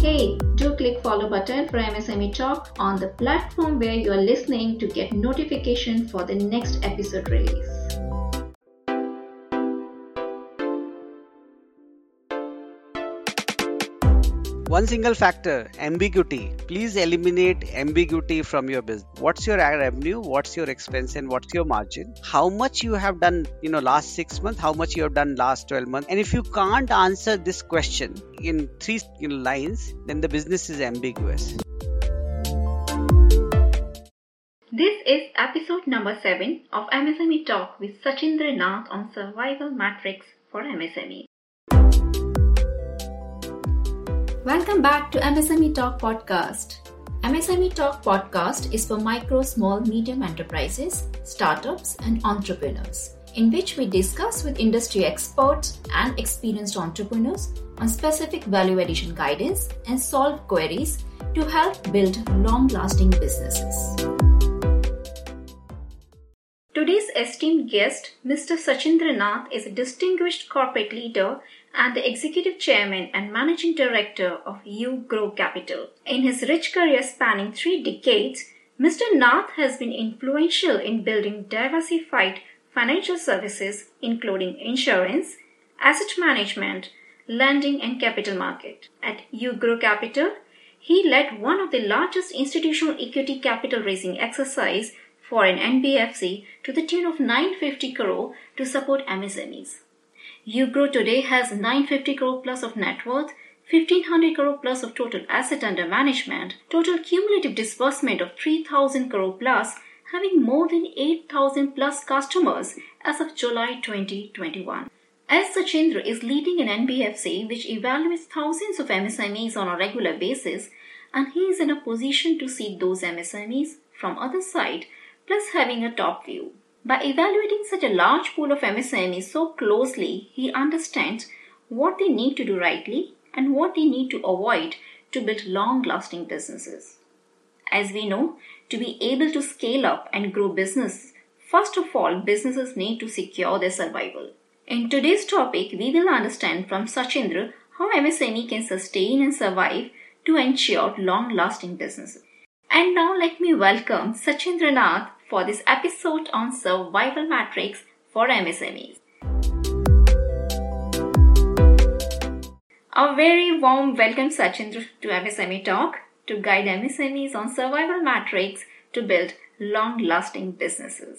Hey, do click follow button for MSME Talk on the platform where you are listening to get notification for the next episode release. One single factor ambiguity. Please eliminate ambiguity from your business. What's your revenue? What's your expense? And what's your margin? How much you have done, you know, last six months? How much you have done last 12 months? And if you can't answer this question in three lines, then the business is ambiguous. This is episode number 7 of MSME Talk with Shachindra Nath on Survival Matrix for MSME. Welcome back to MSME Talk Podcast. MSME Talk Podcast is for micro, small, medium enterprises, startups, and entrepreneurs, in which we discuss with industry experts and experienced entrepreneurs on specific value addition guidance and solve queries to help build long lasting businesses. Today's esteemed guest, Mr. Shachindra Nath, is a distinguished corporate leader and the executive chairman and managing director of U GRO Capital. In his rich career spanning three decades, Mr. Nath has been influential in building diversified financial services, including insurance, asset management, lending, and capital market. At U GRO Capital, he led one of the largest institutional equity capital raising exercise for an NBFC to the tune of 950 crore to support MSMEs. UGRO today has 950 crore plus of net worth, 1500 crore plus of total asset under management, total cumulative disbursement of 3000 crore plus, having more than 8000 plus customers as of July 2021. As Shachindra is leading an NBFC which evaluates thousands of MSMEs on a regular basis, and he is in a position to see those MSMEs from other side, plus having a top view. By evaluating such a large pool of MSMEs so closely, he understands what they need to do rightly and what they need to avoid to build long lasting businesses. As we know, to be able to scale up and grow business, first of all, businesses need to secure their survival. In today's topic, we will understand from Shachindra how MSME can sustain and survive to ensure long lasting businesses. And now let me welcome Shachindra Nath for this episode on Survival Matrix for MSMEs. A very warm welcome, Shachindra, to MSME Talk to guide MSMEs on Survival Matrix to build long lasting businesses.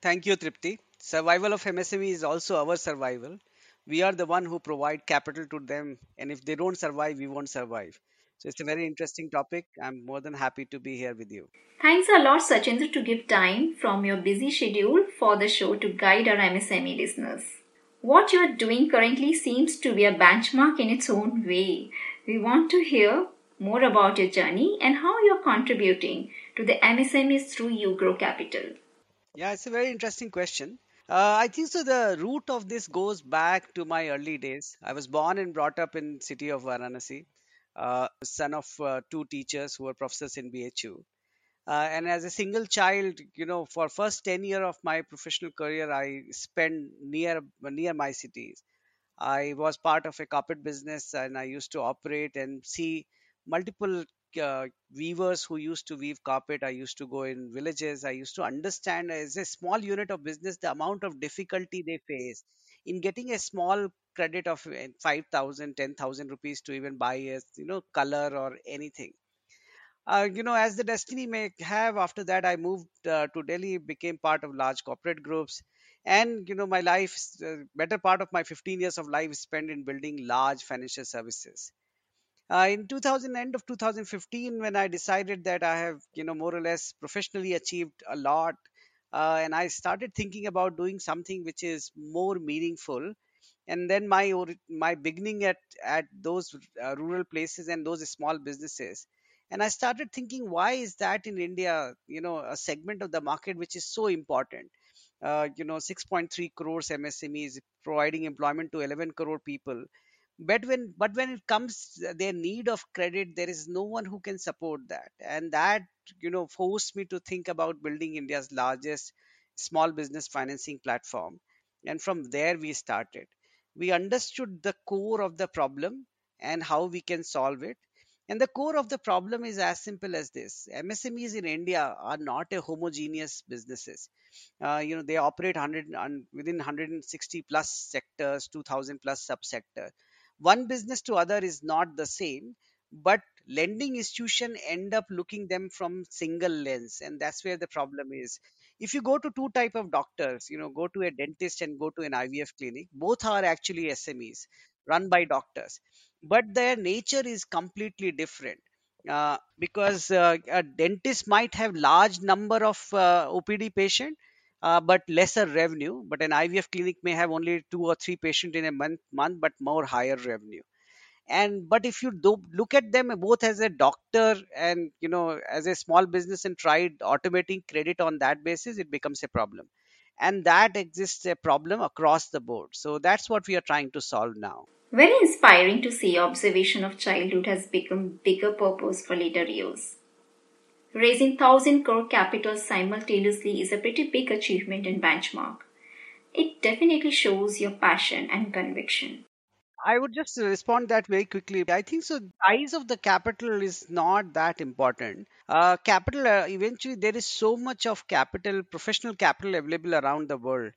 Thank you, Tripti. Survival of MSME is also our survival. We are the one who provide capital to them, and if they don't survive, we won't survive. So it's a very interesting topic. I'm more than happy to be here with you. Thanks a lot, Shachindra, to give time from your busy schedule for the show to guide our MSME listeners. What you're doing currently seems to be a benchmark in its own way. We want to hear more about your journey and how you're contributing to the MSMEs through U GRO Capital. Yeah, it's a very interesting question. Uh, I think so. The root of this goes back to my early days. I was born and brought up in city of Varanasi uh, son of uh, two teachers who were professors in BHU. Uh, and as a single child, you know, for first 10 year of my professional career, I spent near near my cities. I was part of a carpet business and I used to operate and see multiple uh, weavers who used to weave carpet. I used to go in villages. I used to understand as a small unit of business the amount of difficulty they face in getting a small credit of eh, 5000 10000 rupees to even buy a you know color or anything. Uh, you know as the destiny may have after that i moved uh, to delhi became part of large corporate groups. And you know my life uh, better part of my 15 years of life spent in building large financial services. Uh, in 2000 end of 2015 when i decided that i have you know more or less professionally achieved a lot uh, and i started thinking about doing something which is more meaningful. And then my my beginning at at those uh, rural places and those small businesses. And i started thinking why is that in india you know a segment of the market which is so important? Uh, you know 6.3 crores msmes providing employment to 11 crore people but when but when it comes their need of credit there is no one who can support that. And that you know forced me to think about building india's largest small business financing platform. And from there we started. We understood the core of the problem and how we can solve it. And the core of the problem is as simple as this. Msmes in india are not a homogeneous businesses. Uh, you know they operate 100 un, within 160 plus sectors 2000 plus subsector one business to other is not the same but lending institution end up looking them from single lens and that's where the problem is. If you go to two type of doctors you know go to a dentist and go to an ivf clinic both are actually smes run by doctors. But their nature is completely different uh, because uh, a dentist might have large number of uh, opd patient uh, but lesser revenue but an ivf clinic may have only two or three patient in a month month but more higher revenue. And but if you do look at them both as a doctor and you know as a small business and tried automating credit on that basis it becomes a problem. And that exists a problem across the board. So that's what we are trying to solve now. Very inspiring to see observation of childhood has become bigger purpose for later years. Raising thousand crore capital simultaneously is a pretty big achievement and benchmark. It definitely shows your passion and conviction. I would just respond that very quickly. I think so. Size of the capital is not that important. Uh, capital uh, eventually there is so much of capital, professional capital available around the world.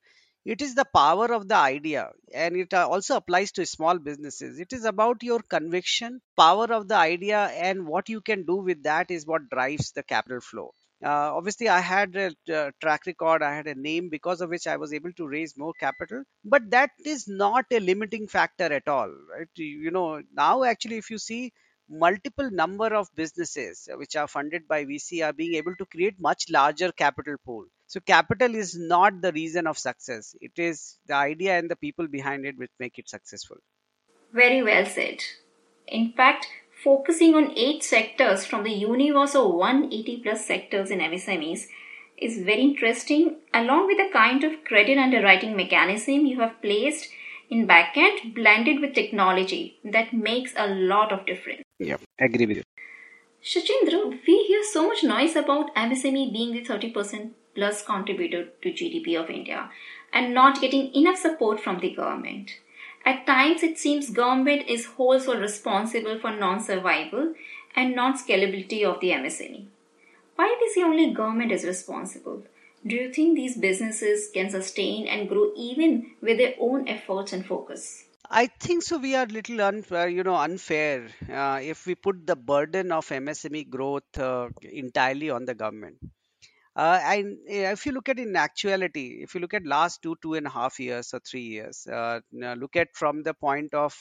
It is the power of the idea, and it uh, also applies to small businesses. It is about your conviction, power of the idea, and what you can do with that is what drives the capital flow. Uh, obviously, I had a uh, track record, I had a name because of which I was able to raise more capital. But that is not a limiting factor at all, right? You know, now actually, if you see multiple number of businesses uh, which are funded by VC are being able to create much larger capital pool. So capital is not the reason of success. It is the idea and the people behind it which make it successful. Very well said. In fact, focusing on eight sectors from the universe of 180 plus sectors in MSMEs is very interesting, along with the kind of credit underwriting mechanism you have placed in backend blended with technology that makes a lot of difference. Yeah, agree with you. Shachindra, we hear so much noise about MSME being the 30% plus contributor to GDP of India and not getting enough support from the government. At times, it seems government is also responsible for non-survival and non-scalability of the MSME. Why is the only government is responsible? Do you think these businesses can sustain and grow even with their own efforts and focus? I think so. We are little unfair, you know, unfair uh, if we put the burden of MSME growth uh, entirely on the government. Uh, and uh, if you look at in actuality, if you look at last two, two and a half years or three years, uh, look at from the point of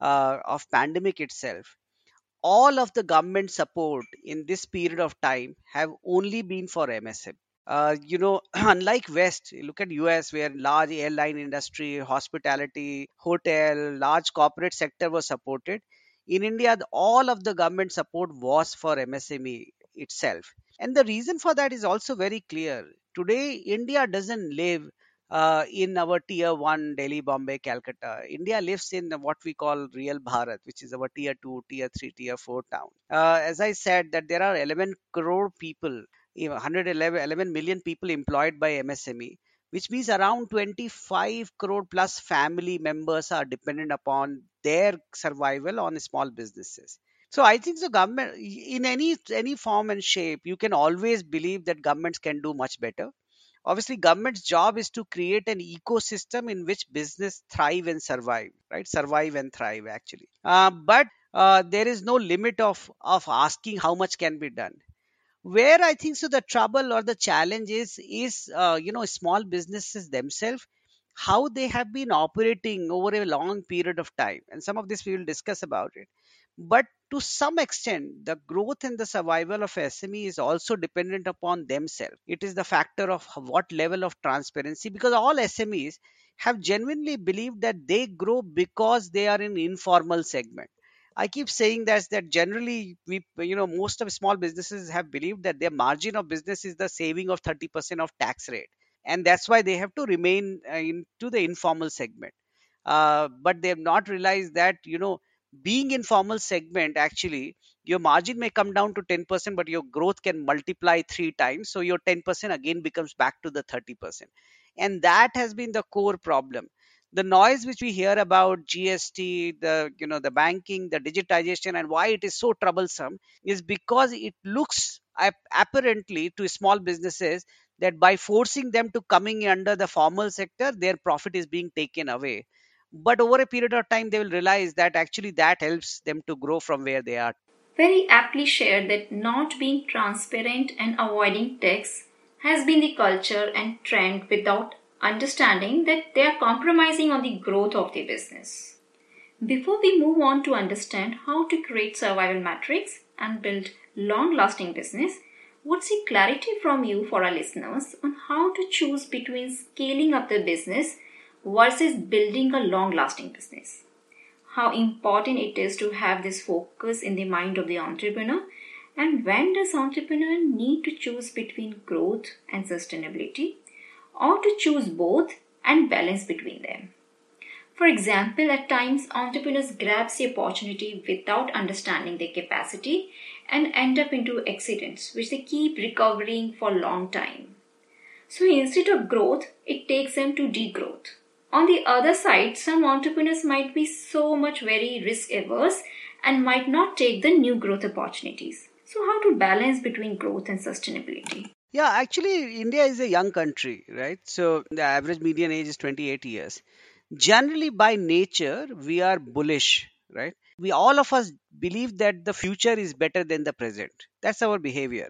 uh, of pandemic itself, all of the government support in this period of time have only been for MSME uh, you know unlike west look at us where large airline industry hospitality hotel large corporate sector was supported. In india all of the government support was for msme itself. And the reason for that is also very clear. Today india doesn't live uh, in our tier 1 delhi bombay calcutta. India lives in what we call real bharat which is our tier 2 tier 3 tier 4 town. Uh, as i said that there are 11 crore people you know, 111 million people employed by MSME, which means around 25 crore plus family members are dependent upon their survival on small businesses. So I think the government, in any any form and shape, you can always believe that governments can do much better. Obviously, government's job is to create an ecosystem in which business thrive and survive, right? Survive and thrive, actually. Uh, but uh, there is no limit of of asking how much can be done where i think so the trouble or the challenge is is uh, you know small businesses themselves how they have been operating over a long period of time and some of this we will discuss about it. But to some extent the growth and the survival of sme is also dependent upon themselves. It is the factor of what level of transparency because all smes have genuinely believed that they grow because they are in informal segment I keep saying that that generally we you know most of small businesses have believed that their margin of business is the saving of 30% of tax rate. And that's why they have to remain uh, into the informal segment. Uh, but they have not realized that you know being informal segment actually your margin may come down to 10% but your growth can multiply three times. So your 10% again becomes back to the 30% and that has been the core problem the noise which we hear about gst the you know the banking the digitization and why it is so troublesome is because it looks apparently to small businesses that by forcing them to coming under the formal sector their profit is being taken away. But over a period of time they will realize that actually that helps them to grow from where they are. Very aptly shared that not being transparent and avoiding tax has been the culture and trend without understanding that they are compromising on the growth of their business. Before we move on to understand how to create survival matrix and build long lasting business, would seek clarity from you for our listeners on how to choose between scaling up the business versus building a long lasting business. How important it is to have this focus in the mind of the entrepreneur and when does entrepreneur need to choose between growth and sustainability or to choose both and balance between them. For example, at times entrepreneurs grab the opportunity without understanding their capacity and end up into accidents which they keep recovering for long time. So instead of growth, it takes them to degrowth. On the other side, some entrepreneurs might be so much very risk averse and might not take the new growth opportunities. So, how to balance between growth and sustainability? Yeah, actually, India is a young country, right? So the average median age is 28 years. Generally, by nature, we are bullish, right? We all of us believe that the future is better than the present. That's our behavior.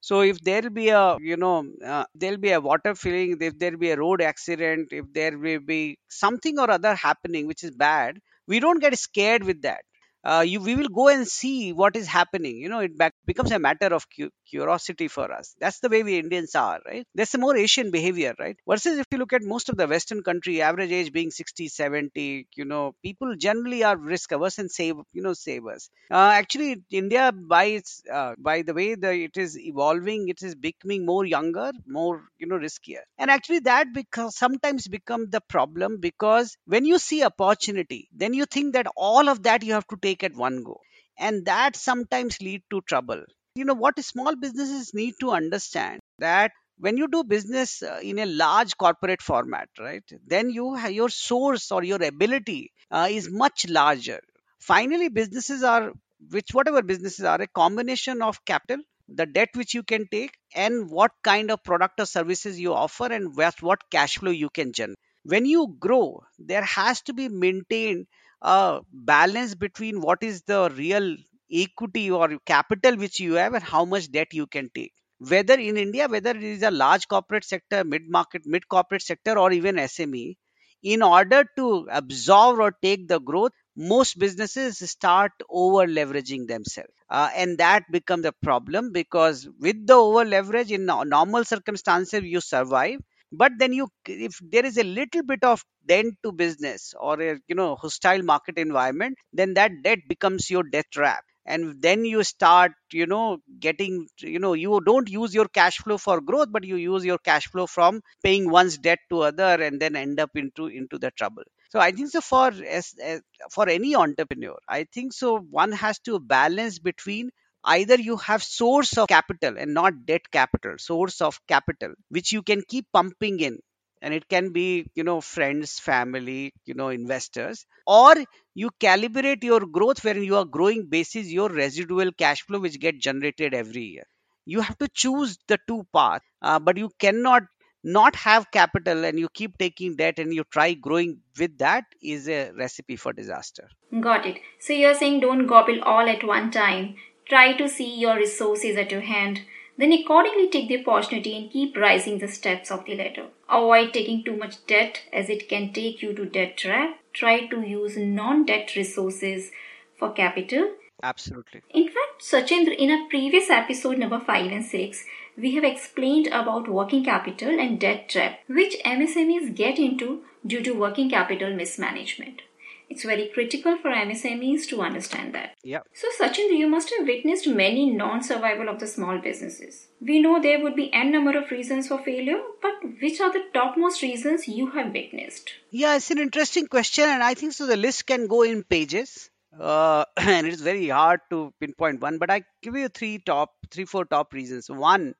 So if there'll be a, you know, uh, there'll be a water filling, if there'll be a road accident, if there will be something or other happening which is bad, we don't get scared with that uh, you we will go and see what is happening you know it back, becomes a matter of cu- curiosity for us. That's the way we indians are right? That's a more asian behavior right? Versus if you look at most of the western country average age being 60 70 you know people generally are risk averse and save you know savers. Uh, actually india by its uh, by the way the it is evolving it is becoming more younger more you know riskier. And actually that because sometimes become the problem because when you see opportunity then you think that all of that you have to take at one go. And that sometimes lead to trouble you know what small businesses need to understand that when you do business uh, in a large corporate format right then you your source or your ability uh, is much larger. Finally businesses are which whatever businesses are a combination of capital the debt which you can take and what kind of product or services you offer and what cash flow you can generate. When you grow there has to be maintained a balance between what is the real equity or capital which you have and how much debt you can take. Whether in india whether it is a large corporate sector mid market mid corporate sector or even sme in order to absorb or take the growth most businesses start over leveraging themselves. Uh, and that becomes a problem because with the over leverage in normal circumstances you survive. But then you if there is a little bit of dent to business or a you know hostile market environment then that debt becomes your death trap and then you start you know getting you know you don't use your cash flow for growth but you use your cash flow from paying one's debt to other and then end up into into the trouble. So i think so for as, as for any entrepreneur i think so one has to balance between either you have source of capital and not debt capital source of capital which you can keep pumping in and it can be you know friends family you know investors or you calibrate your growth where you are growing basis your residual cash flow which get generated every year. You have to choose the two paths uh, but you cannot not have capital and you keep taking debt and you try growing with that is a recipe for disaster. Got it. So you're saying don't gobble all at one time. Try to see your resources at your hand, then accordingly take the opportunity and keep rising the steps of the ladder. Avoid taking too much debt as it can take you to debt trap. Try to use non-debt resources for capital. Absolutely. In fact, Sachin, in a previous episode number 5 and 6, we have explained about working capital and debt trap, which MSMEs get into due to working capital mismanagement. It's very critical for MSMEs to understand that. Yeah. So, Sachin, you must have witnessed many non survival of the small businesses. We know there would be n number of reasons for failure, but which are the topmost reasons you have witnessed? Yeah, it's an interesting question, and I think so. The list can go in pages. Uh, and it's very hard to pinpoint one, but I give you three top, three, four top reasons. One,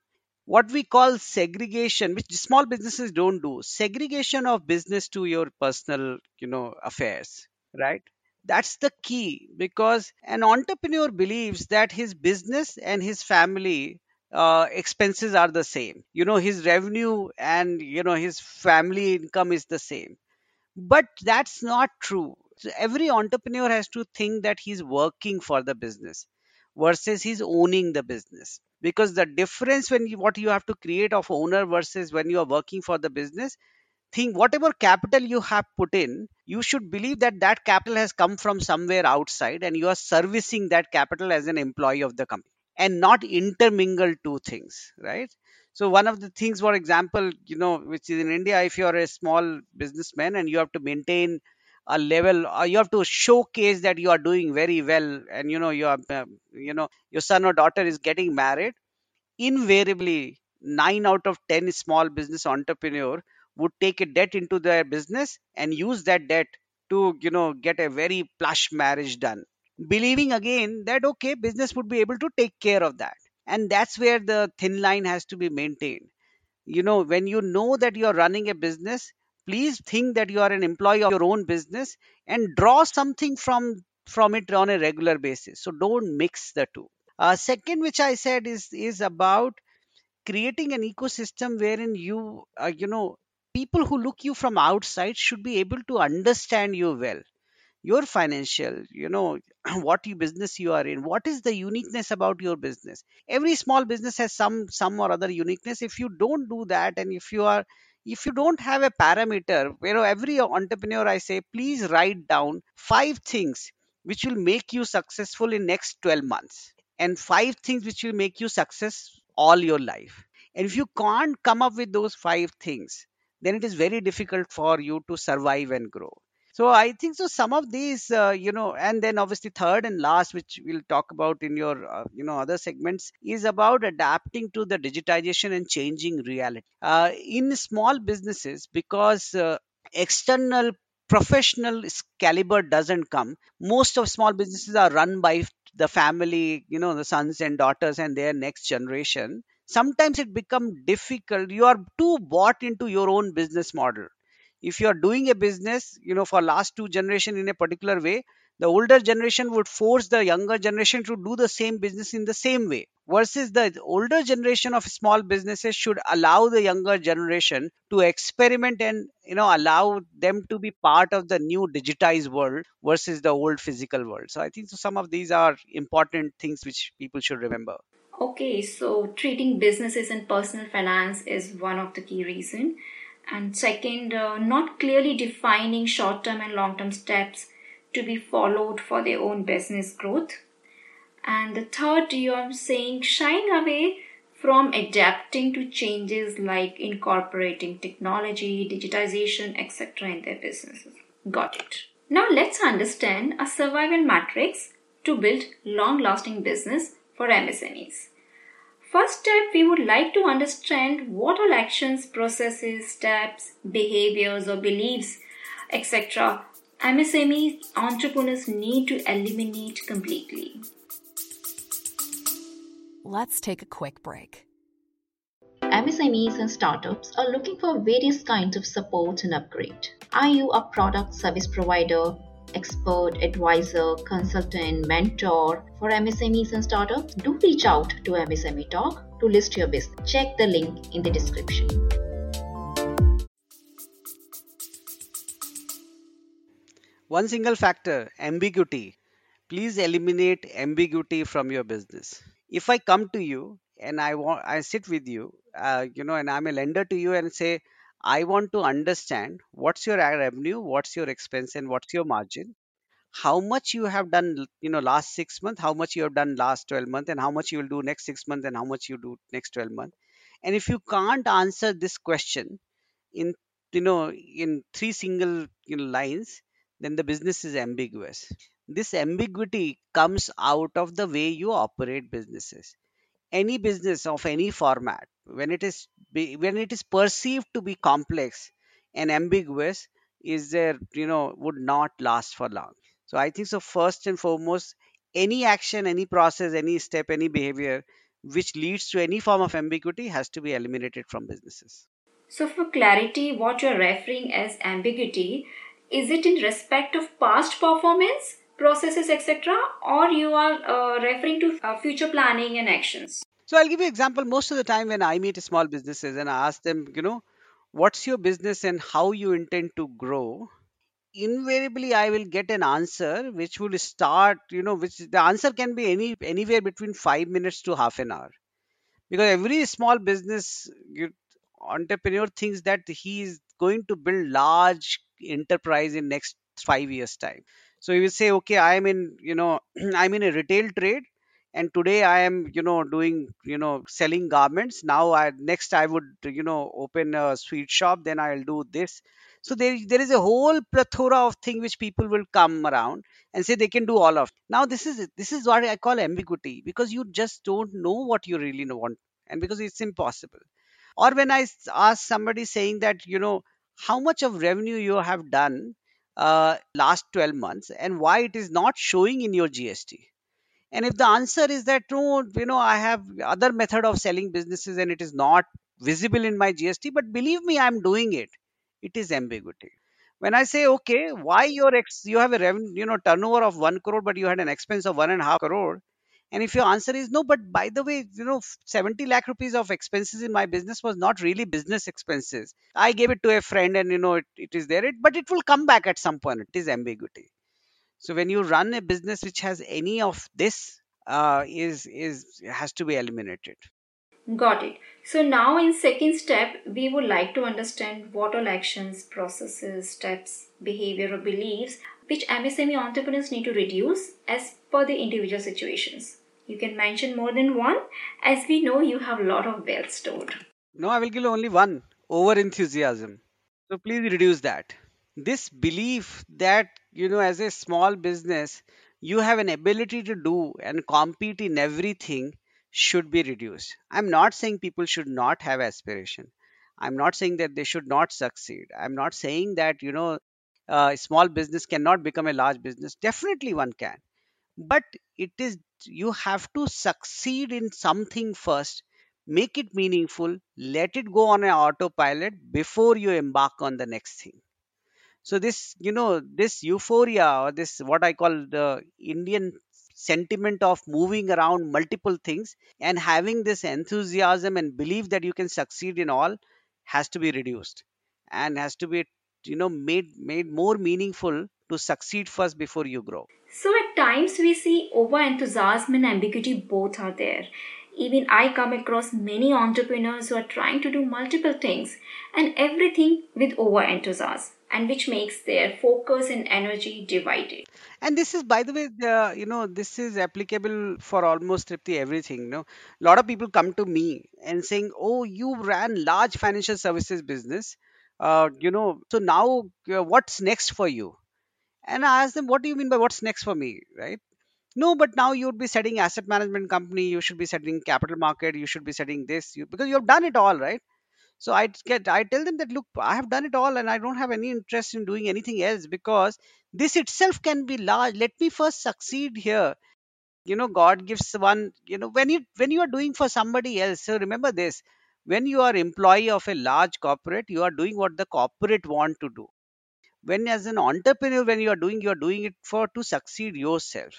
what we call segregation which small businesses don't do segregation of business to your personal you know affairs right? That's the key because an entrepreneur believes that his business and his family uh, expenses are the same. You know his revenue and you know his family income is the same. But that's not true. So every entrepreneur has to think that he's working for the business versus he's owning the business. Because the difference when you, what you have to create of owner versus when you are working for the business think whatever capital you have put in you should believe that that capital has come from somewhere outside and you are servicing that capital as an employee of the company and not intermingle two things right? So one of the things for example you know which is in india if you are a small businessman and you have to maintain a level or you have to showcase that you are doing very well and you know you are um, you know your son or daughter is getting married invariably 9 out of 10 small business entrepreneur would take a debt into their business and use that debt to you know get a very plush marriage done. Believing again that okay business would be able to take care of that. And that's where the thin line has to be maintained. You know when you know that you are running a business please think that you are an employee of your own business and draw something from from it on a regular basis. So don't mix the two. Uh, second which i said is is about creating an ecosystem wherein you uh, you know people who look you from outside should be able to understand you well. Your financial you know what you business you are in what is the uniqueness about your business? Every small business has some some or other uniqueness. If you don't do that and if you are if you don't have a parameter you know every entrepreneur i say please write down five things which will make you successful in next 12 months and five things which will make you success all your life. And if you can't come up with those five things then it is very difficult for you to survive and grow so I think so. Some of these, uh, you know, and then obviously third and last, which we'll talk about in your, uh, you know, other segments, is about adapting to the digitization and changing reality. Uh, in small businesses, because uh, external professional caliber doesn't come, most of small businesses are run by the family, you know, the sons and daughters and their next generation. Sometimes it becomes difficult. You are too bought into your own business model. If you are doing a business you know for last two generation in a particular way the older generation would force the younger generation to do the same business in the same way versus the older generation of small businesses should allow the younger generation to experiment and you know allow them to be part of the new digitized world versus the old physical world. So i think so some of these are important things which people should remember Okay, so treating businesses and personal finance is one of the key reasons. And second, uh, not clearly defining short term and long term steps to be followed for their own business growth. And the third, you're saying shying away from adapting to changes like incorporating technology, digitization, etc. in their businesses. Got it. Now let's understand a survival matrix to build long lasting business for MSMEs. First step, we would like to understand what all actions, processes, steps, behaviors, or beliefs, etc., MSME entrepreneurs need to eliminate completely. Let's take a quick break. MSMEs and startups are looking for various kinds of support and upgrade. Are you a product service provider, expert, advisor, consultant, mentor for MSMEs and startups, do reach out to MSME Talk to list your business. Check the link in the description. one single factor ambiguity please eliminate ambiguity from your business if i come to you and i want i sit with you uh, you know and i'm a lender to you and say I want to understand what's your revenue, what's your expense, and what's your margin. How much you have done, you know, last six months, how much you have done last 12 months, and how much you will do next six months, and how much you do next 12 months. And if you can't answer this question in, you know, in three single you know, lines, then the business is ambiguous. This ambiguity comes out of the way you operate businesses any business of any format when it is be, when it is perceived to be complex and ambiguous is there you know would not last for long so i think so first and foremost any action any process any step any behavior which leads to any form of ambiguity has to be eliminated from businesses. So, for clarity, what you're referring as ambiguity is it in respect of past performance, processes, etc., or you are uh, referring to uh, future planning and actions? So, I'll give you an example. Most of the time, when I meet small businesses and I ask them, you know, what's your business and how you intend to grow, invariably I will get an answer which will start, you know, which the answer can be any anywhere between five minutes to half an hour because every small business entrepreneur thinks that he is going to build large enterprise in next five years time so he will say okay i am in you know i'm in a retail trade and today i am you know doing you know selling garments. Now i next i would you know open a sweet shop then i'll do this. So there, there is a whole plethora of things which people will come around and say they can do all of now this is this is what i call ambiguity because you just don't know what you really want and because it's impossible. Or when I ask somebody saying that you know how much of revenue you have done uh, last 12 months and why it is not showing in your gst and if the answer is that no, you know, I have other method of selling businesses and it is not visible in my GST, but believe me, I'm doing it. It is ambiguity. When I say, okay, why your ex, you have a revenue, you know, turnover of one crore, but you had an expense of one and a half crore. And if your answer is no, but by the way, you know, 70 lakh rupees of expenses in my business was not really business expenses. I gave it to a friend and, you know, it, it is there, it, but it will come back at some point. It is ambiguity. So when you run a business which has any of this, uh, is is has to be eliminated. Got it. So now in second step, we would like to understand what all actions, processes, steps, behavior or beliefs which MSME entrepreneurs need to reduce as per the individual situations. You can mention more than one as we know you have a lot of wealth stored. No, I will give only one over enthusiasm. So please reduce that. This belief that you know, as a small business, you have an ability to do and compete in everything should be reduced. I'm not saying people should not have aspiration. I'm not saying that they should not succeed. I'm not saying that you know, uh, a small business cannot become a large business. Definitely, one can but it is you have to succeed in something first. Make it meaningful. Let it go on an autopilot before you embark on the next thing. So this you know this euphoria or this what i call the indian sentiment of moving around multiple things and having this enthusiasm and belief that you can succeed in all has to be reduced and has to be you know made made more meaningful to succeed first before you grow So at times we see over enthusiasm and ambiguity both are there. Even I come across many entrepreneurs who are trying to do multiple things and everything with over enthusiasm and which makes their focus and energy divided. and this is by the way the, you know this is applicable for almost Tripti, everything you know a lot of people come to me and saying oh you ran large financial services business uh, you know so now uh, what's next for you and i ask them what do you mean by what's next for me? Right? No but now you would be setting asset management company you should be setting capital market you should be setting this you, because you have done it all right? So i get i tell them that look i have done it all and i don't have any interest in doing anything else because this itself can be large. Let me first succeed here. You know god gives one you know when you when you are doing for somebody else so remember this when you are employee of a large corporate you are doing what the corporate want to do when as an entrepreneur when you are doing you are doing it for to succeed yourself.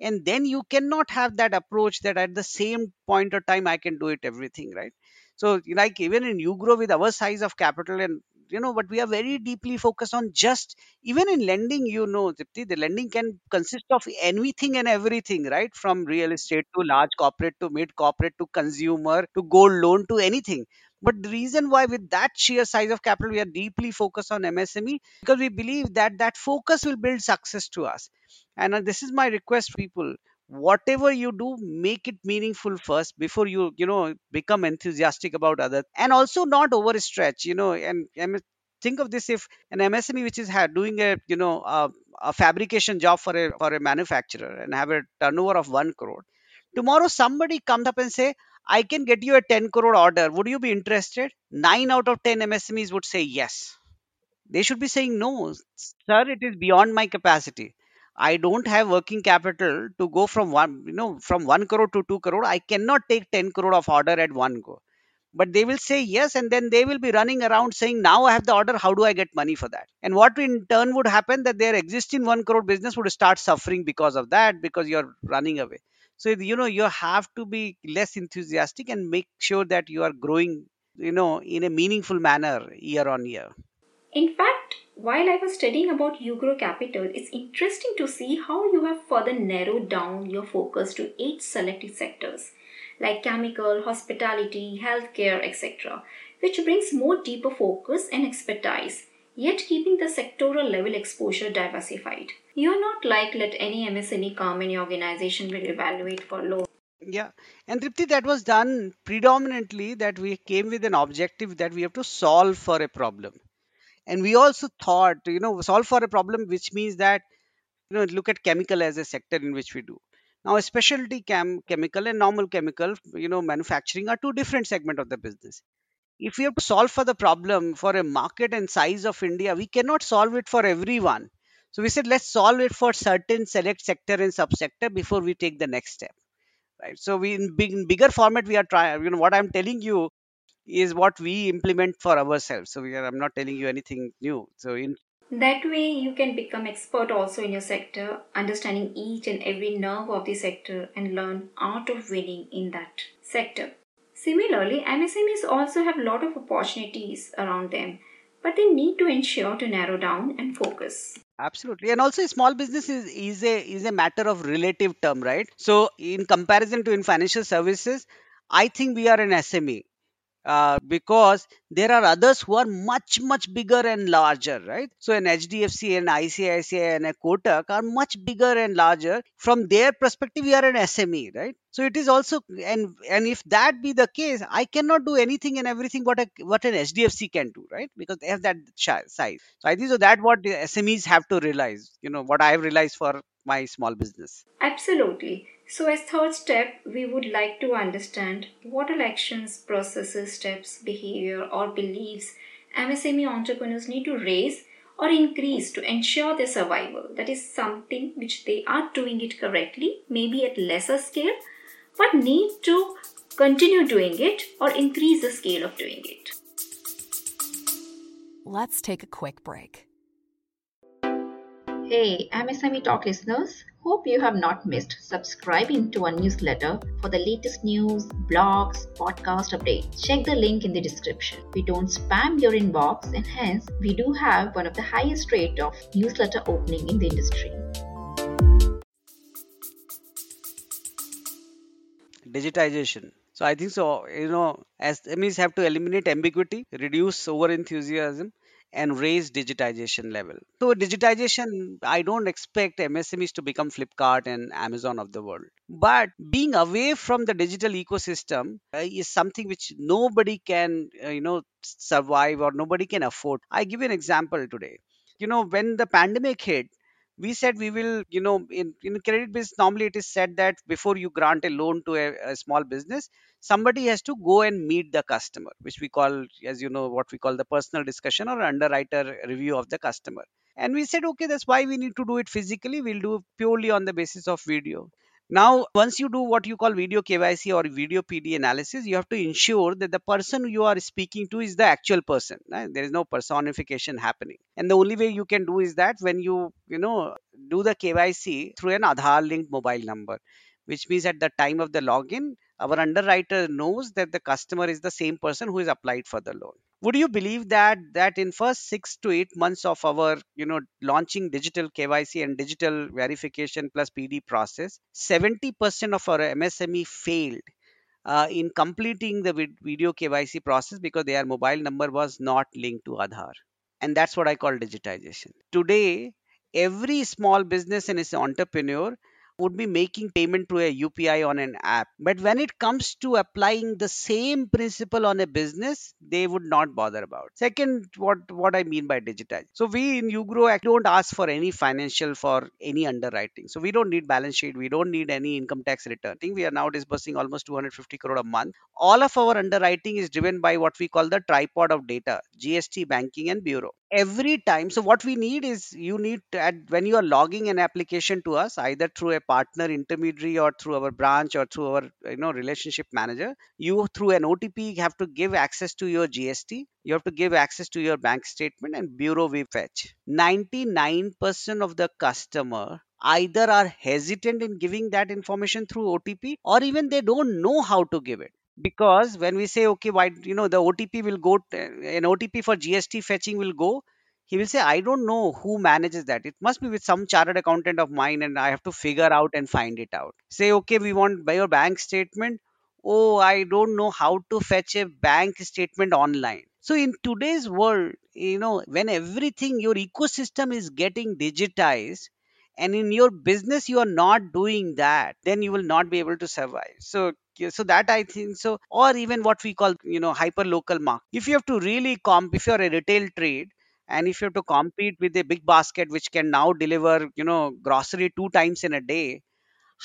And then you cannot have that approach that at the same point of time i can do it everything right? So like even in U GRO with our size of capital and you know but we are very deeply focused on just even in lending you know Tripti, the lending can consist of anything and everything right? From real estate to large corporate to mid corporate to consumer to gold loan to anything but the reason why with that sheer size of capital we are deeply focused on msme because we believe that that focus will build success to us. And uh, this is my request people. Whatever you do make it meaningful first before you you know become enthusiastic about other and also not overstretch you know and, and think of this if an msme which is doing a you know a, a fabrication job for a for a manufacturer and have a turnover of 1 crore tomorrow somebody comes up and say i can get you a 10 crore order would you be interested 9 out of 10 msmes would say yes they should be saying, no, sir, it is beyond my capacity. I don't have working capital to go from one, you know, from one crore to two crore. I cannot take 10 crore of order at one go. But they will say yes, and then they will be running around saying, Now I have the order, how do I get money for that? And what in turn would happen that their existing one crore business would start suffering because of that, because you're running away. So, you know, you have to be less enthusiastic and make sure that you are growing, you know, in a meaningful manner year on year. In fact, while I was studying about UGRO Capital, it's interesting to see how you have further narrowed down your focus to eight selected sectors like chemical, hospitality, healthcare, etc., which brings more deeper focus and expertise, yet keeping the sectoral level exposure diversified. You're not like let any MSME come in your organization will evaluate for low. Yeah, and Tripti, that was done predominantly that we came with an objective that we have to solve for a problem and we also thought you know solve for a problem which means that you know look at chemical as a sector in which we do now a specialty chem chemical and normal chemical you know manufacturing are two different segment of the business if we have to solve for the problem for a market and size of india we cannot solve it for everyone so we said let's solve it for certain select sector and subsector before we take the next step right so we in big in bigger format we are trying you know what i'm telling you is what we implement for ourselves. So we are, I'm not telling you anything new. So in that way you can become expert also in your sector, understanding each and every nerve of the sector and learn art of winning in that sector. Similarly, MSMEs also have a lot of opportunities around them, but they need to ensure to narrow down and focus. Absolutely. And also small business is, is a is a matter of relative term right? So in comparison to in financial services i think we are an sme uh, because there are others who are much much bigger and larger right? So an hdfc and icici and a kotak are much bigger and larger. From their perspective we are an sme right? So it is also and and if that be the case i cannot do anything and everything what a, what an hdfc can do right? Because they have that size. So i think so that what the smes have to realize you know what i have realized for my small business. Absolutely so, as third step, we would like to understand what are actions, processes, steps, behavior, or beliefs MSME entrepreneurs need to raise or increase to ensure their survival. That is something which they are doing it correctly, maybe at lesser scale, but need to continue doing it or increase the scale of doing it. Let's take a quick break. Hey, MSME Talk listeners. Hope you have not missed subscribing to our newsletter for the latest news, blogs, podcast updates. Check the link in the description. We don't spam your inbox and hence we do have one of the highest rate of newsletter opening in the industry. Digitization. So I think so, you know, as SMEs have to eliminate ambiguity, reduce over enthusiasm, and raise digitization level. So digitization, I don't expect MSMEs to become Flipkart and Amazon of the world. But being away from the digital ecosystem uh, is something which nobody can, uh, you know, survive or nobody can afford. I give you an example today. You know, when the pandemic hit, we said we will you know in, in credit business normally it is said that before you grant a loan to a, a, small business somebody has to go and meet the customer which we call as you know what we call the personal discussion or underwriter review of the customer and we said okay that's why we need to do it physically we'll do purely on the basis of video now, once you do what you call video KYC or video PD analysis, you have to ensure that the person you are speaking to is the actual person. Right? There is no personification happening. And the only way you can do is that when you, you know, do the KYC through an Aadhaar linked mobile number, which means at the time of the login, our underwriter knows that the customer is the same person who is applied for the loan. Would you believe that that in first 6 to 8 months of our you know launching digital KYC and digital verification plus PD process 70% of our MSME failed uh, in completing the video KYC process because their mobile number was not linked to Aadhaar. And that's what I call digitization. Today every small business and its entrepreneur would be making payment to a UPI on an app. But when it comes to applying the same principle on a business, they would not bother about. Second, what, what I mean by digitize. So we in UGRO don't ask for any financial for any underwriting. So we don't need balance sheet. We don't need any income tax return. I think we are now disbursing almost 250 crore a month. All of our underwriting is driven by what we call the tripod of data, GST, banking and bureau. Every time. So what we need is you need to add when you are logging an application to us either through a partner intermediary or through our branch or through our you know relationship manager you through an otp have to give access to your gst you have to give access to your bank statement and bureau we fetch. 99% of the customer either are hesitant in giving that information through otp or even they don't know how to give it because when we say okay why you know the otp will go an otp for gst fetching will go he will say i don't know who manages that. It must be with some chartered accountant of mine and i have to figure out and find it out. Say okay we want by your bank statement. Oh i don't know how to fetch a bank statement online. So in today's world you know when everything your ecosystem is getting digitized and in your business you are not doing that then you will not be able to survive. So so that i think so or even what we call you know hyper local market if you have to really comp if you're a retail trade and if you have to compete with a BigBasket which can now deliver you know grocery two times in a day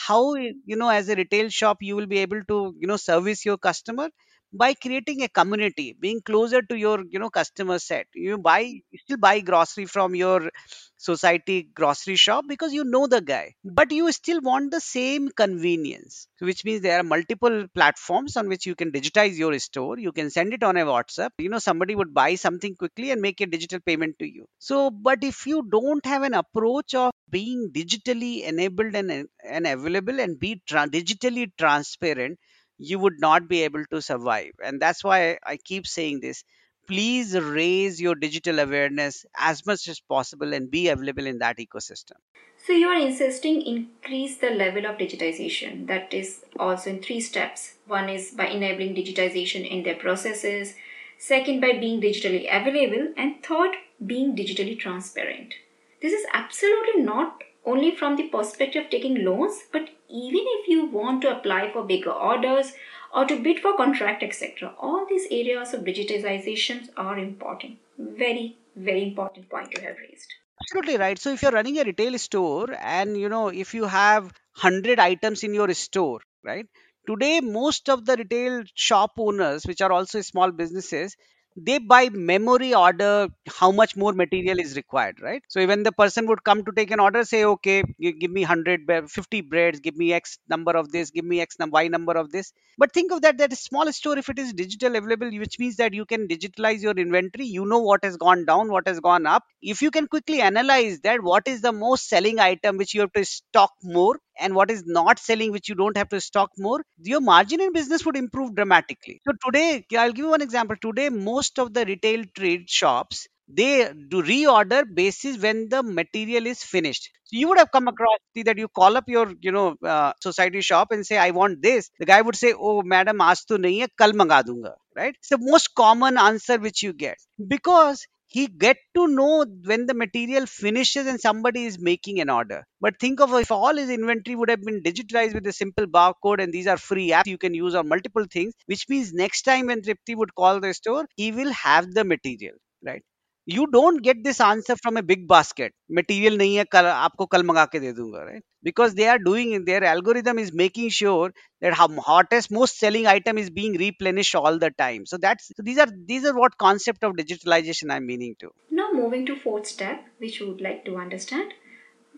how you know as a retail shop you will be able to you know service your customer by creating a community being closer to your you know customer set. You buy you still buy grocery from your society grocery shop because you know the guy but you still want the same convenience which means there are multiple platforms on which you can digitize your store. You can send it on a whatsapp. You know somebody would buy something quickly and make a digital payment to you. So but if you don't have an approach of being digitally enabled and, and available and be tra- digitally transparent you would not be able to survive and that's why i keep saying this please raise your digital awareness as much as possible and be available in that ecosystem So you are insisting increase the level of digitization. That is also in three steps. One is by enabling digitization in their processes, second by being digitally available, and third being digitally transparent. This is absolutely not only from the perspective of taking loans, but even if you want to apply for bigger orders or to bid for contract, etc. All these areas of digitization are important. Very, very important point you have raised. absolutely right so if you're running a retail store and you know if you have 100 items in your store right today most of the retail shop owners which are also small businesses they by memory order how much more material is required right? So when the person would come to take an order say okay gi- give me 100 50 breads give me x number of this give me x num- y number of this. But think of that that small store if it is digital available which means that you can digitalize your inventory you know what has gone down what has gone up. If you can quickly analyze that what is the most selling item which you have to stock more and what is not selling which you don't have to stock more your margin in business would improve dramatically. So today i'll give you one example. Today most of the retail trade shops they do reorder basis when the material is finished. So you would have come across that you call up your you know uh, society shop and say i want this. The guy would say oh madam aaj to nahi hai kal manga dunga right? It's the most common answer which you get. Because he get to know when the material finishes and somebody is making an order. But think of if all his inventory would have been digitalized with a simple barcode and these are free apps you can use on multiple things which means next time when tripti would call the store he will have the material right you don't get this answer from a big basket material नहीं है कल आपको कल मंगा के दे दूंगा right because they are doing their algorithm is making sure that how hottest most selling item is being replenished all the time so that's so these are these are what concept of digitalization i'm meaning to Now, moving to fourth step, which we would like to understand.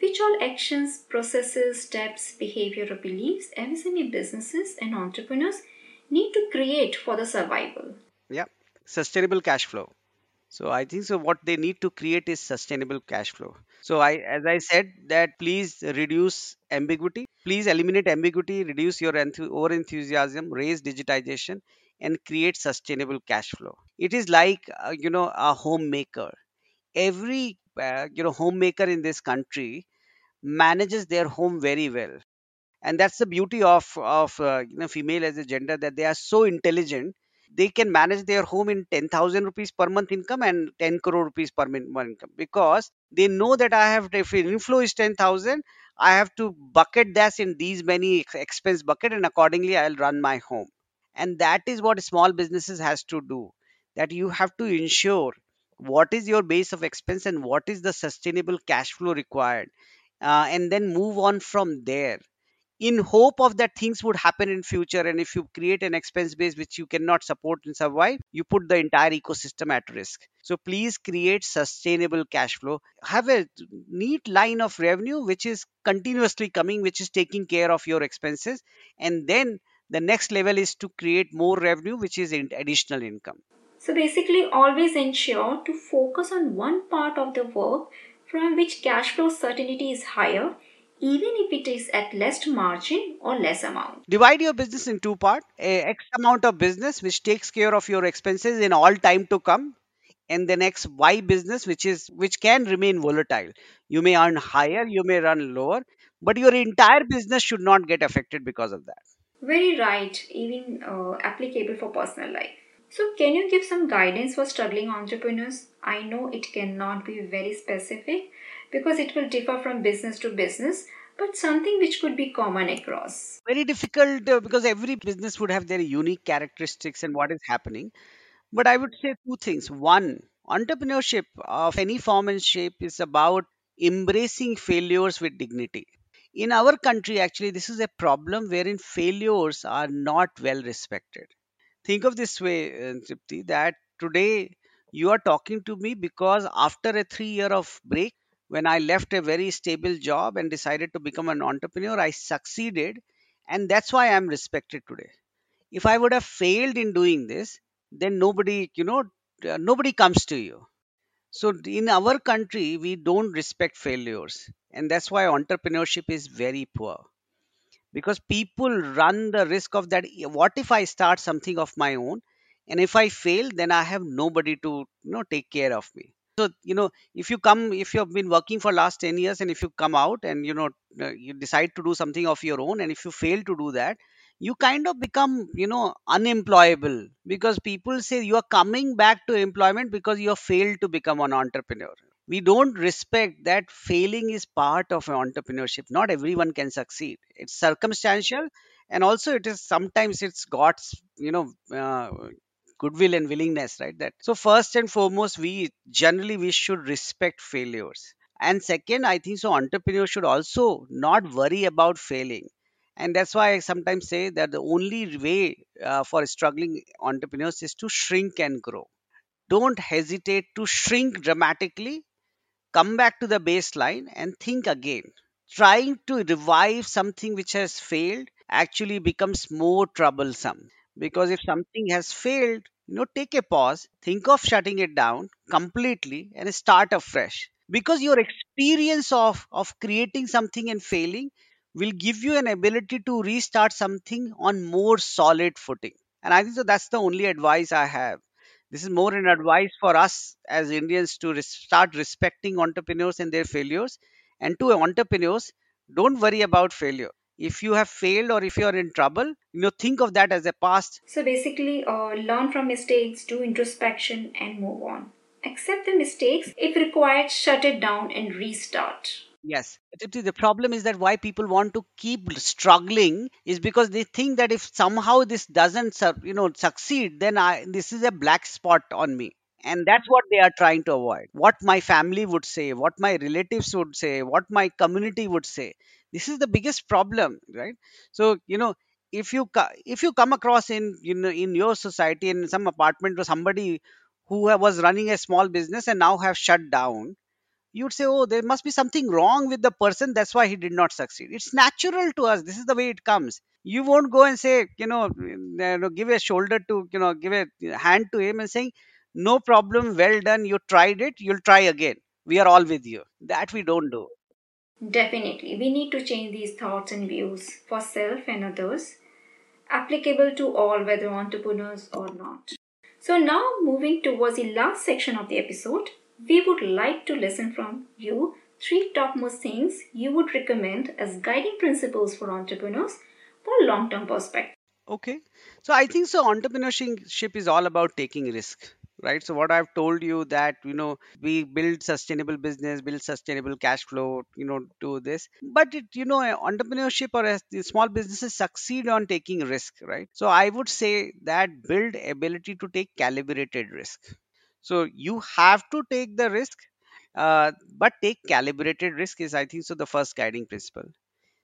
Which all actions, processes, steps, behavior, or beliefs MSME businesses and entrepreneurs need to create for the survival? yeah sustainable cash flow so i think so what they need to create is sustainable cash flow. So i as i said that please reduce ambiguity please eliminate ambiguity reduce your enthu- over enthusiasm raise digitization and create sustainable cash flow. It is like uh, you know a homemaker. Every uh, you know homemaker in this country manages their home very well. And that's the beauty of of uh, you know female as a gender that they are so intelligent they can manage their home in 10000 rupees per month income and 10 crore rupees per month income. Because they know that i have if inflow is 10000 i have to bucket that in these many expense bucket and accordingly i'll run my home. And that is what small businesses has to do that you have to ensure what is your base of expense and what is the sustainable cash flow required uh, and then move on from there in hope of that things would happen in future and if you create an expense base which you cannot support and survive you put the entire ecosystem at risk. So please create sustainable cash flow. Have a neat line of revenue which is continuously coming which is taking care of your expenses and then the next level is to create more revenue which is additional income. So basically, always ensure to focus on one part of the work from which cash flow certainty is higher, even if it is at less margin or less amount. divide your business in two parts a x amount of business which takes care of your expenses in all time to come and the next y business which is which can remain volatile you may earn higher you may run lower but your entire business should not get affected because of that Very right, even uh, applicable for personal life. So, can you give some guidance for struggling entrepreneurs? I know it cannot be very specific because it will differ from business to business, but something which could be common across. very difficult uh, because every business would have their unique characteristics and what is happening. But i would say two things. One entrepreneurship of any form and shape is about embracing failures with dignity. In our country actually this is a problem wherein failures are not well respected. Think of this way uh, Tripti, that today you are talking to me because after a 3 year of break when i left a very stable job and decided to become an entrepreneur i succeeded and that's why i'm respected today. If i would have failed in doing this then nobody you know uh, nobody comes to you. So in our country we don't respect failures and that's why entrepreneurship is very poor. Because people run the risk of that what if i start something of my own? And if i fail then i have nobody to you know take care of me so you know if you come if you have been working for last 10 years and if you come out and you know uh, you decide to do something of your own and if you fail to do that you kind of become you know unemployable because people say you are coming back to employment because you have failed to become an entrepreneur. We don't respect that failing is part of entrepreneurship. Not everyone can succeed. It's circumstantial and also it is sometimes it's god's you know uh, goodwill and willingness right? That so first and foremost we generally we should respect failures. And second i think so entrepreneurs should also not worry about failing. And that's why i sometimes say that the only way uh, for struggling entrepreneurs is to shrink and grow. Don't hesitate to shrink dramatically come back to the baseline and think again. Trying to revive something which has failed actually becomes more troublesome because if something has failed, you know, take a pause, think of shutting it down completely and start afresh. Because your experience of, of creating something and failing will give you an ability to restart something on more solid footing. And I think so that's the only advice I have this is more an advice for us as Indians to res- start respecting entrepreneurs and their failures. And to entrepreneurs, don't worry about failure. If you have failed or if you are in trouble, you know, think of that as a past. So basically, uh, learn from mistakes, do introspection, and move on. Accept the mistakes. If required, shut it down and restart. Yes. The problem is that why people want to keep struggling is because they think that if somehow this doesn't, you know, succeed, then I this is a black spot on me. And that's what they are trying to avoid. What my family would say, what my relatives would say, what my community would say. This is the biggest problem, right? So, you know, if you if you come across in know in your society in some apartment or somebody who was running a small business and now have shut down you'd say, oh, there must be something wrong with the person. That's why he did not succeed. It's natural to us. This is the way it comes. You won't go and say, you know, you know, give a shoulder to, you know, give a hand to him and saying, no problem, well done, you tried it, you'll try again. We are all with you. That we don't do. Definitely, we need to change these thoughts and views for self and others, applicable to all, whether entrepreneurs or not. So, now moving towards the last section of the episode, we would like to listen from you three topmost things you would recommend as guiding principles for entrepreneurs for long term perspective. Okay. So I think so entrepreneurship is all about taking risk, right? So what I've told you that, you know, we build sustainable business, build sustainable cash flow, you know, do this. But it, you know, entrepreneurship or small businesses succeed on taking risk, right? So I would say that build ability to take calibrated risk. So you have to take the risk, uh, but take calibrated risk is I think so the first guiding principle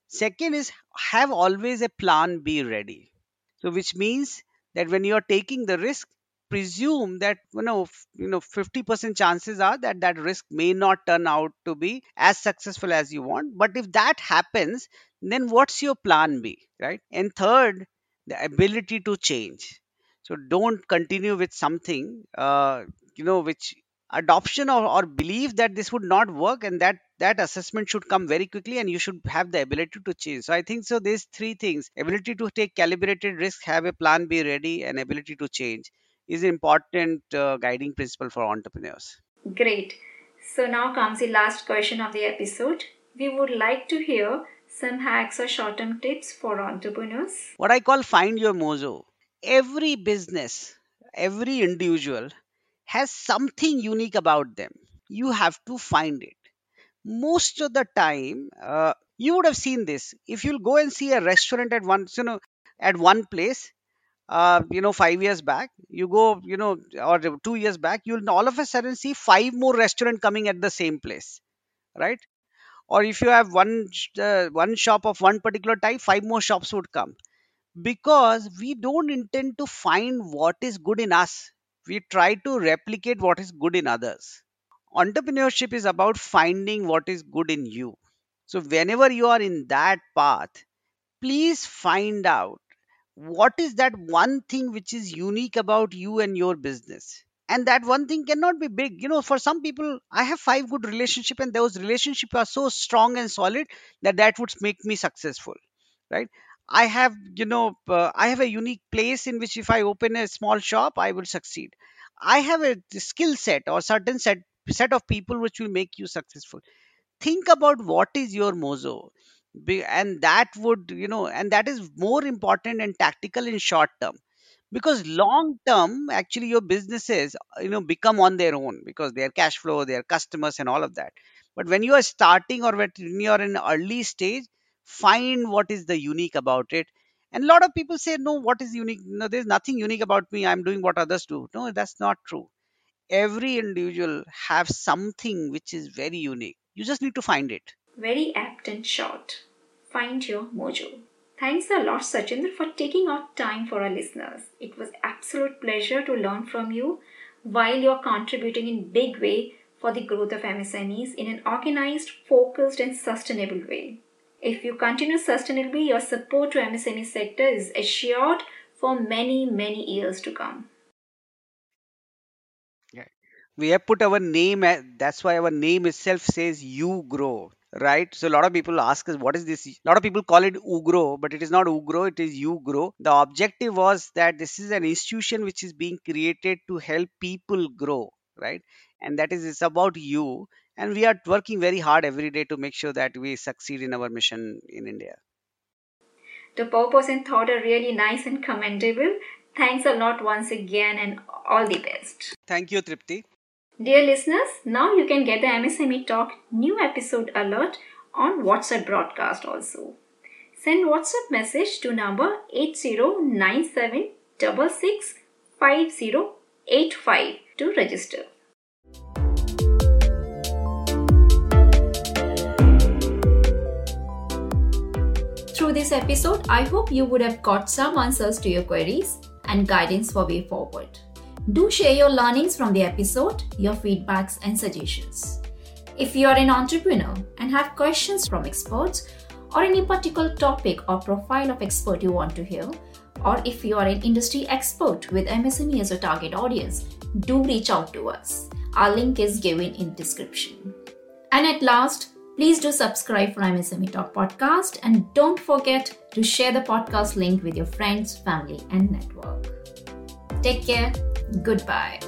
Second is have always a plan B ready. So, which means that when you are taking the risk, presume that you know you know 50% chances are that that risk may not turn out to be as successful as you want. But if that happens then what's your plan b right? And third the ability to change. So don't continue with something uh, you know which adoption or, or belief that this would not work and that that assessment should come very quickly and you should have the ability to change. So i think so these three things ability to take calibrated risk have a plan b ready and ability to change is an important uh, guiding principle for entrepreneurs Great. So now comes the last question of the episode. We would like to hear some hacks or short term tips for entrepreneurs. what i call find your mojo every business every individual has something unique about them you have to find it most of the time uh, you would have seen this if you'll go and see a restaurant at once you know at one place uh, you know five years back you go you know or two years back you'll all of a sudden see five more restaurant coming at the same place right? Or if you have one uh, one shop of one particular type five more shops would come. Because we don't intend to find what is good in us. We try to replicate what is good in others. Entrepreneurship is about finding what is good in you. So whenever you are in that path please find out what is that one thing which is unique about you and your business? And that one thing cannot be big. You know for some people i have five good relationship and those relationships are so strong and solid that that would make me successful right? I have you know uh, i have a unique place in which if i open a small shop i will succeed. I have a skill set or certain set set of people which will make you successful. Think about what is your mozo and that would you know and that is more important and tactical in short term. Because long term actually your businesses you know become on their own because their cash flow their customers and all of that. But when you are starting or when you are in early stage find what is the unique about it. And a lot of people say no what is unique? No there's nothing unique about me. I'm doing what others do. No that's not true. Every individual have something which is very unique. You just need to find it. Very apt and short. Find your mojo. Thanks a lot, Shachindra, for taking out time for our listeners. It was absolute pleasure to learn from you while you're contributing in big way for the growth of MSMEs in an organized, focused, and sustainable way. If you continue sustainably, your support to MSME sector is assured for many, many years to come. we have put our name that's why our name itself says you grow right? So a lot of people ask us what is this? A lot of people call it ugro but it is not ugro it is you grow the objective was that this is an institution which is being created to help people grow right? And that is it's about you. And we are working very hard every day to make sure that we succeed in our mission in india. The purpose and thought are really nice and commendable. Thanks a lot once again and all the best. thank you tripti Dear listeners, now you can get the MSME Talk new episode alert on WhatsApp broadcast also. Send WhatsApp message to number 8097665085 to register. Through this episode, I hope you would have got some answers to your queries and guidance for way forward. Do share your learnings from the episode, your feedbacks, and suggestions. If you are an entrepreneur and have questions from experts, or any particular topic or profile of expert you want to hear, or if you are an industry expert with MSME as a target audience, do reach out to us. Our link is given in description. And at last, please do subscribe for MSME Talk podcast and don't forget to share the podcast link with your friends, family, and network. Take care. Goodbye.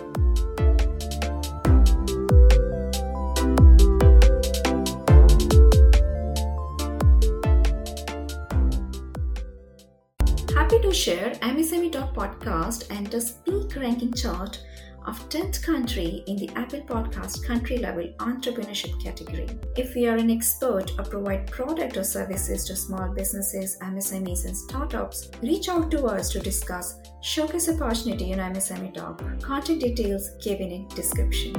Happy to share MSME Talk podcast enters peak ranking chart of 10th country in the Apple Podcast country level entrepreneurship category. If you are an expert or provide product or services to small businesses, MSMEs, and startups, reach out to us to discuss showcase opportunity in MSME Talk. Contact details given in description.